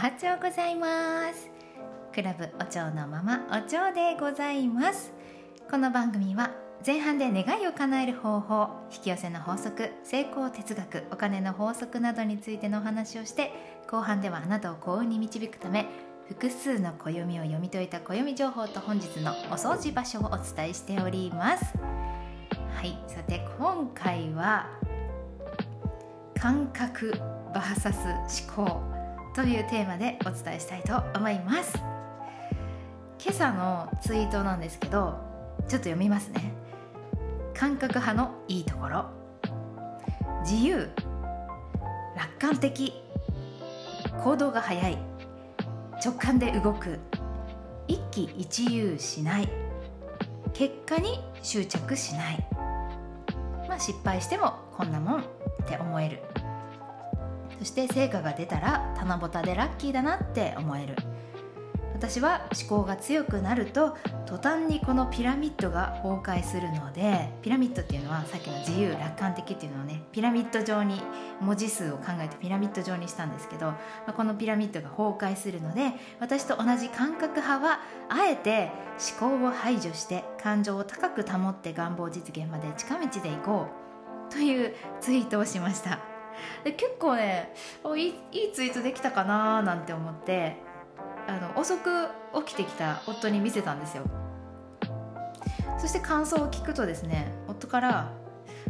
はちょうございます。クラブお蝶のままお蝶でございます。この番組は前半で願いを叶える方法引き寄せの法則成功哲学お金の法則などについてのお話をして後半ではあなたを幸運に導くため複数の暦を読み解いた暦情報と本日のお掃除場所をお伝えしております。はいさて今回は感覚 VS 思考。というテーマでお伝えしたいと思います。今朝のツイートなんですけどちょっと読みますね。感覚派のいいところ。自由。楽観的。行動が早い。直感で動く。一喜一憂しない。結果に執着しない。まあ失敗してもこんなもんって思える。そして成果が出たら棚ぼたでラッキーだなって思える。私は思考が強くなると途端にこのピラミッドが崩壊するのでピラミッドっていうのはさっきの自由楽観的っていうのをねピラミッド状に文字数を考えてピラミッド状にしたんですけどこのピラミッドが崩壊するので私と同じ感覚派はあえて思考を排除して感情を高く保って願望実現まで近道で行こうというツイートをしました。で結構ねいいいツイートできたかななんて思ってあの遅く起きてきた夫に見せたんですよ。そして感想を聞くとですね夫から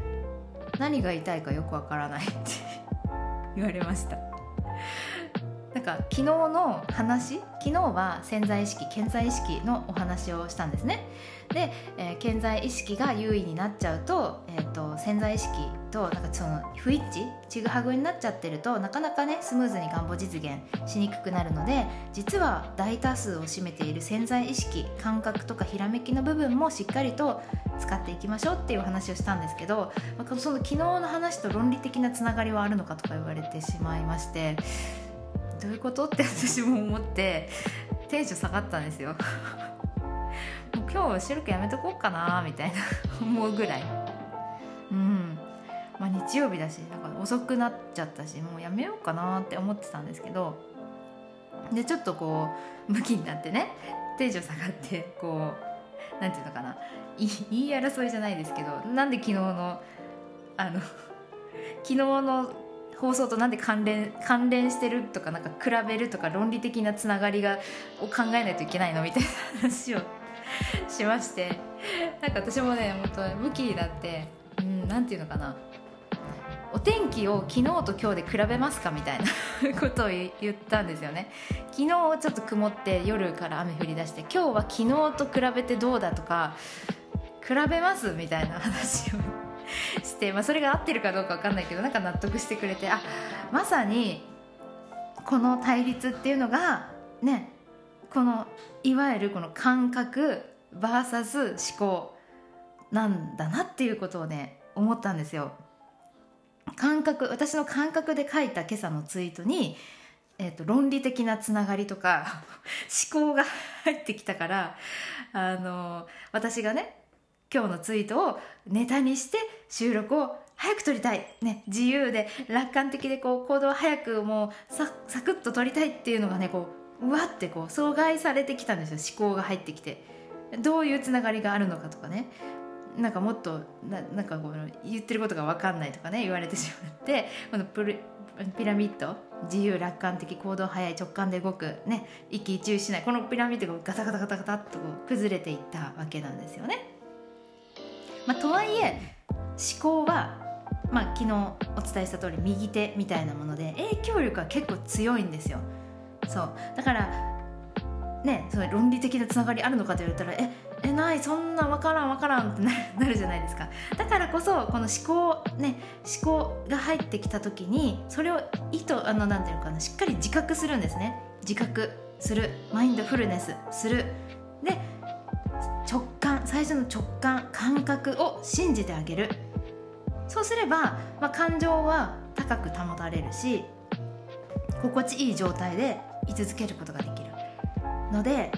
「何が痛いたいかよくわからない」って 言われました。なんか昨日の話昨日は潜在意識潜在意識のお話をしたんですね。で、えー、潜在意識が優位になっちゃうと,、えーと、潜在意識となんかその不一致ちぐはぐになっちゃってるとなかなかねスムーズに願望実現しにくくなるので実は大多数を占めている潜在意識感覚とかひらめきの部分もしっかりと使っていきましょうっていう話をしたんですけど、まあ、その昨日の話と論理的なつながりはあるのかとか言われてしまいましてどういうこと？って私も思ってテンション下がったんですよ。もう今日白くやめとこうかなみたいな思うぐらい。うん。まあ日曜日だしなんか遅くなっちゃったしもうやめようかなって思ってたんですけどでちょっとこう向きになってねテンション下がってこうなんていうのかな。言い争いじゃないですけどなんで昨日のあの 昨日の放送となんで関連関連してるとかなんか比べるとか論理的なつながりがを考えないといけないのみたいな話をしまして なんか私もね本当武器になってうんなんていうのかな。お天気を昨日と今日で比べますかみたいなことを言ったんですよね。昨日ちょっと曇って夜から雨降り出して今日は昨日と比べてどうだとか比べますみたいな話をして、まあ、それが合ってるかどうか分かんないけどなんか納得してくれてあまさにこの対立っていうのがねこのいわゆるこの感覚 VS 思考なんだなっていうことをね思ったんですよ。感覚私の感覚で書いた今朝のツイートに、えーと、論理的なつながりとか 思考が入ってきたからあの私がね今日のツイートをネタにして収録を早く撮りたい、ね、自由で楽観的でこう行動を早くもうササクッと撮りたいっていうのがねこううわってこう阻害されてきたんですよ。思考が入ってきて。どういうつながりがあるのかとかね。なんかもっとななんかこの言ってることが分かんないとかね言われてしまって。このプピラミッド。自由楽観的行動早い直感で動く。ね一喜一憂しない。このピラミッドがガタガタガタガタっと崩れていったわけなんですよね。まあ、とはいえ思考は、まあ、昨日お伝えした通り右手みたいなもので影響力は結構強いんですよ。そう。だからねそ論理的なつながりあるのかと言われたらええないそんな分からん分からんって なるじゃないですか。だからこそこの思考ね思考が入ってきた時にそれを意図あのなんていうのかなしっかり自覚するんですね。自覚する。マインドフルネスする。で直最初の直感感覚を信じてあげる。そうすれば、まあ、感情は高く保たれるし心地いい状態で居続けることができる。ので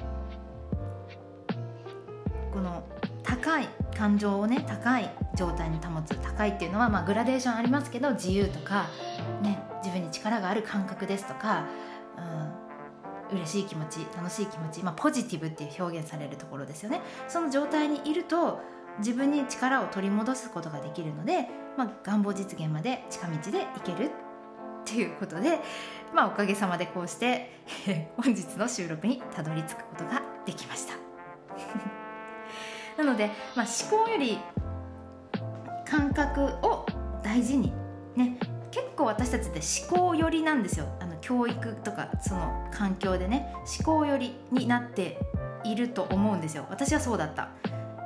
この高い感情をね高い状態に保つ。高いっていうのは、まあ、グラデーションありますけど自由とか、ね、自分に力がある感覚ですとか、嬉しい気持ち楽しい気持ち、まあ、ポジティブっていう表現されるところですよね。その状態にいると自分に力を取り戻すことができるので、まあ、願望実現まで近道で行けるっていうことで、まあ、おかげさまでこうして 本日の収録にたどり着くことができました。なので、まあ、思考より感覚を大事にね構私たちって思考寄りなんですよ。あの教育とかその環境でね。思考寄りになっていると思うんですよ。私はそうだった。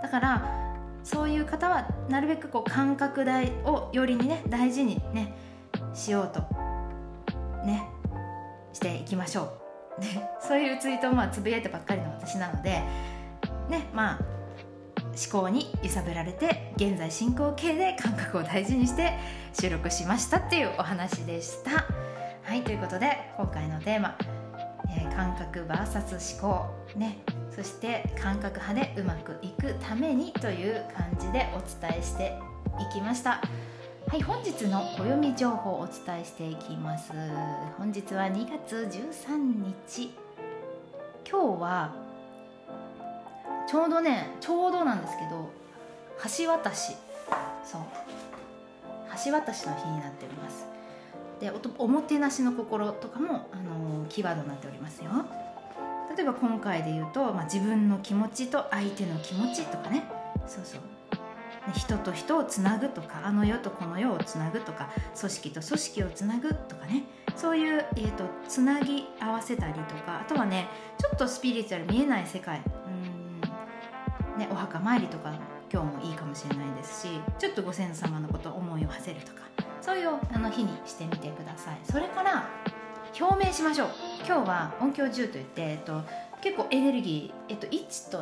だからそういう方はなるべくこう感覚代をよりにね大事にねしようとねしていきましょう、ね、そういうツイートをまあつぶやいたばっかりの私なのでねまあ思考に揺さぶられて現在進行形で感覚を大事にして収録しましたっていうお話でした。はいということで今回のテーマ、えー、感覚 VS 思考ね。そして感覚派でうまくいくためにという感じでお伝えしていきました。はい本日の暦情報をお伝えしていきます。本日は2月13日。今日はちょうどねちょうどなんですけど橋渡し。そう。橋渡しの日になっております。でおもてなしの心とかも、あのー、キーワードになっておりますよ。例えば今回で言うと、まあ、自分の気持ちと相手の気持ちとかね。そうそう。人と人をつなぐとかあの世とこの世をつなぐとか組織と組織をつなぐとかね。そういう、えーと、つなぎ合わせたりとかあとはねちょっとスピリチュアル見えない世界。うん、ね、お墓参りとか今日もいいかもしれないですしちょっとご先祖様のこと思いを馳せるとかそういうあの日にしてみてください。それから表明しましょう。今日は音響10といって、えっと、結構エネルギー、えっと、1と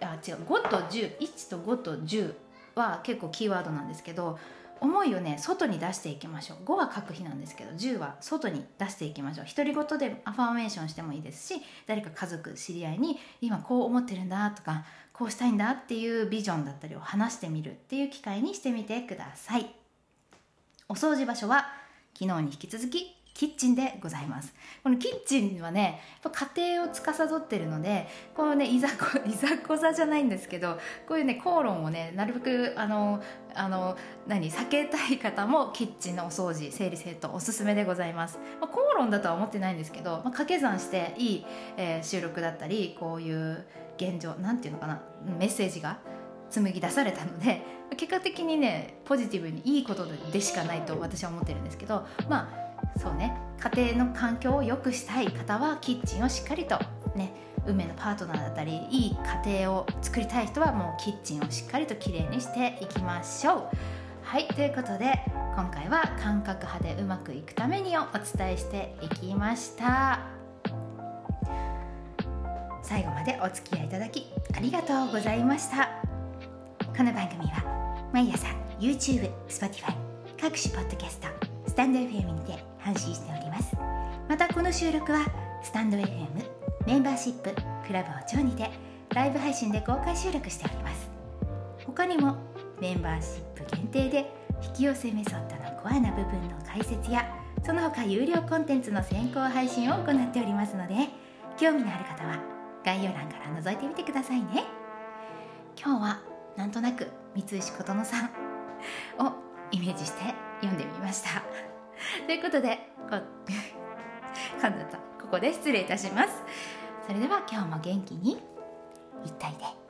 あ違う5と101と5と10は結構キーワードなんですけど思いをね外に出していきましょう。5は書く日なんですけど10は外に出していきましょう。独り言でアファーメーションしてもいいですし誰か家族知り合いに今こう思ってるんだとかこうしたいんだっていうビジョンだったりを話してみるっていう機会にしてみてください。お掃除場所は昨日に引き続きキッチンでございます。このキッチンはね家庭を司ってるのでこのねいざこ いざこざじゃないんですけどこういうね口論をねなるべくあのあの何避けたい方もキッチンのお掃除整理整頓おすすめでございます、まあ、口論だとは思ってないんですけど、まあ、掛け算していい、えー、収録だったりこういう現状なんていうのかなメッセージが紡ぎ出されたので結果的にねポジティブにいいことでしかないと私は思ってるんですけどまあそうね。家庭の環境を良くしたい方はキッチンをしっかりとね運命のパートナーだったりいい家庭を作りたい人はもうキッチンをしっかりときれいにしていきましょう。はいということで今回は感覚派でうまくいくためにをお伝えしていきました。最後までお付き合いいただきありがとうございました。この番組は毎朝 YouTube、Spotify 各種ポッドキャストスタンド FM にて配信しております。またこの収録はスタンド FM メンバーシップクラブお蝶にてライブ配信で公開収録しております。他にもメンバーシップ限定で引き寄せメソッドのコアな部分の解説やその他有料コンテンツの先行配信を行っておりますので興味のある方は概要欄から覗いてみてくださいね。今日はなんとなく三石琴乃さんをイメージして読んでみました。ということでこ 今度とここで失礼いたします。それでは今日も元気にいったいで。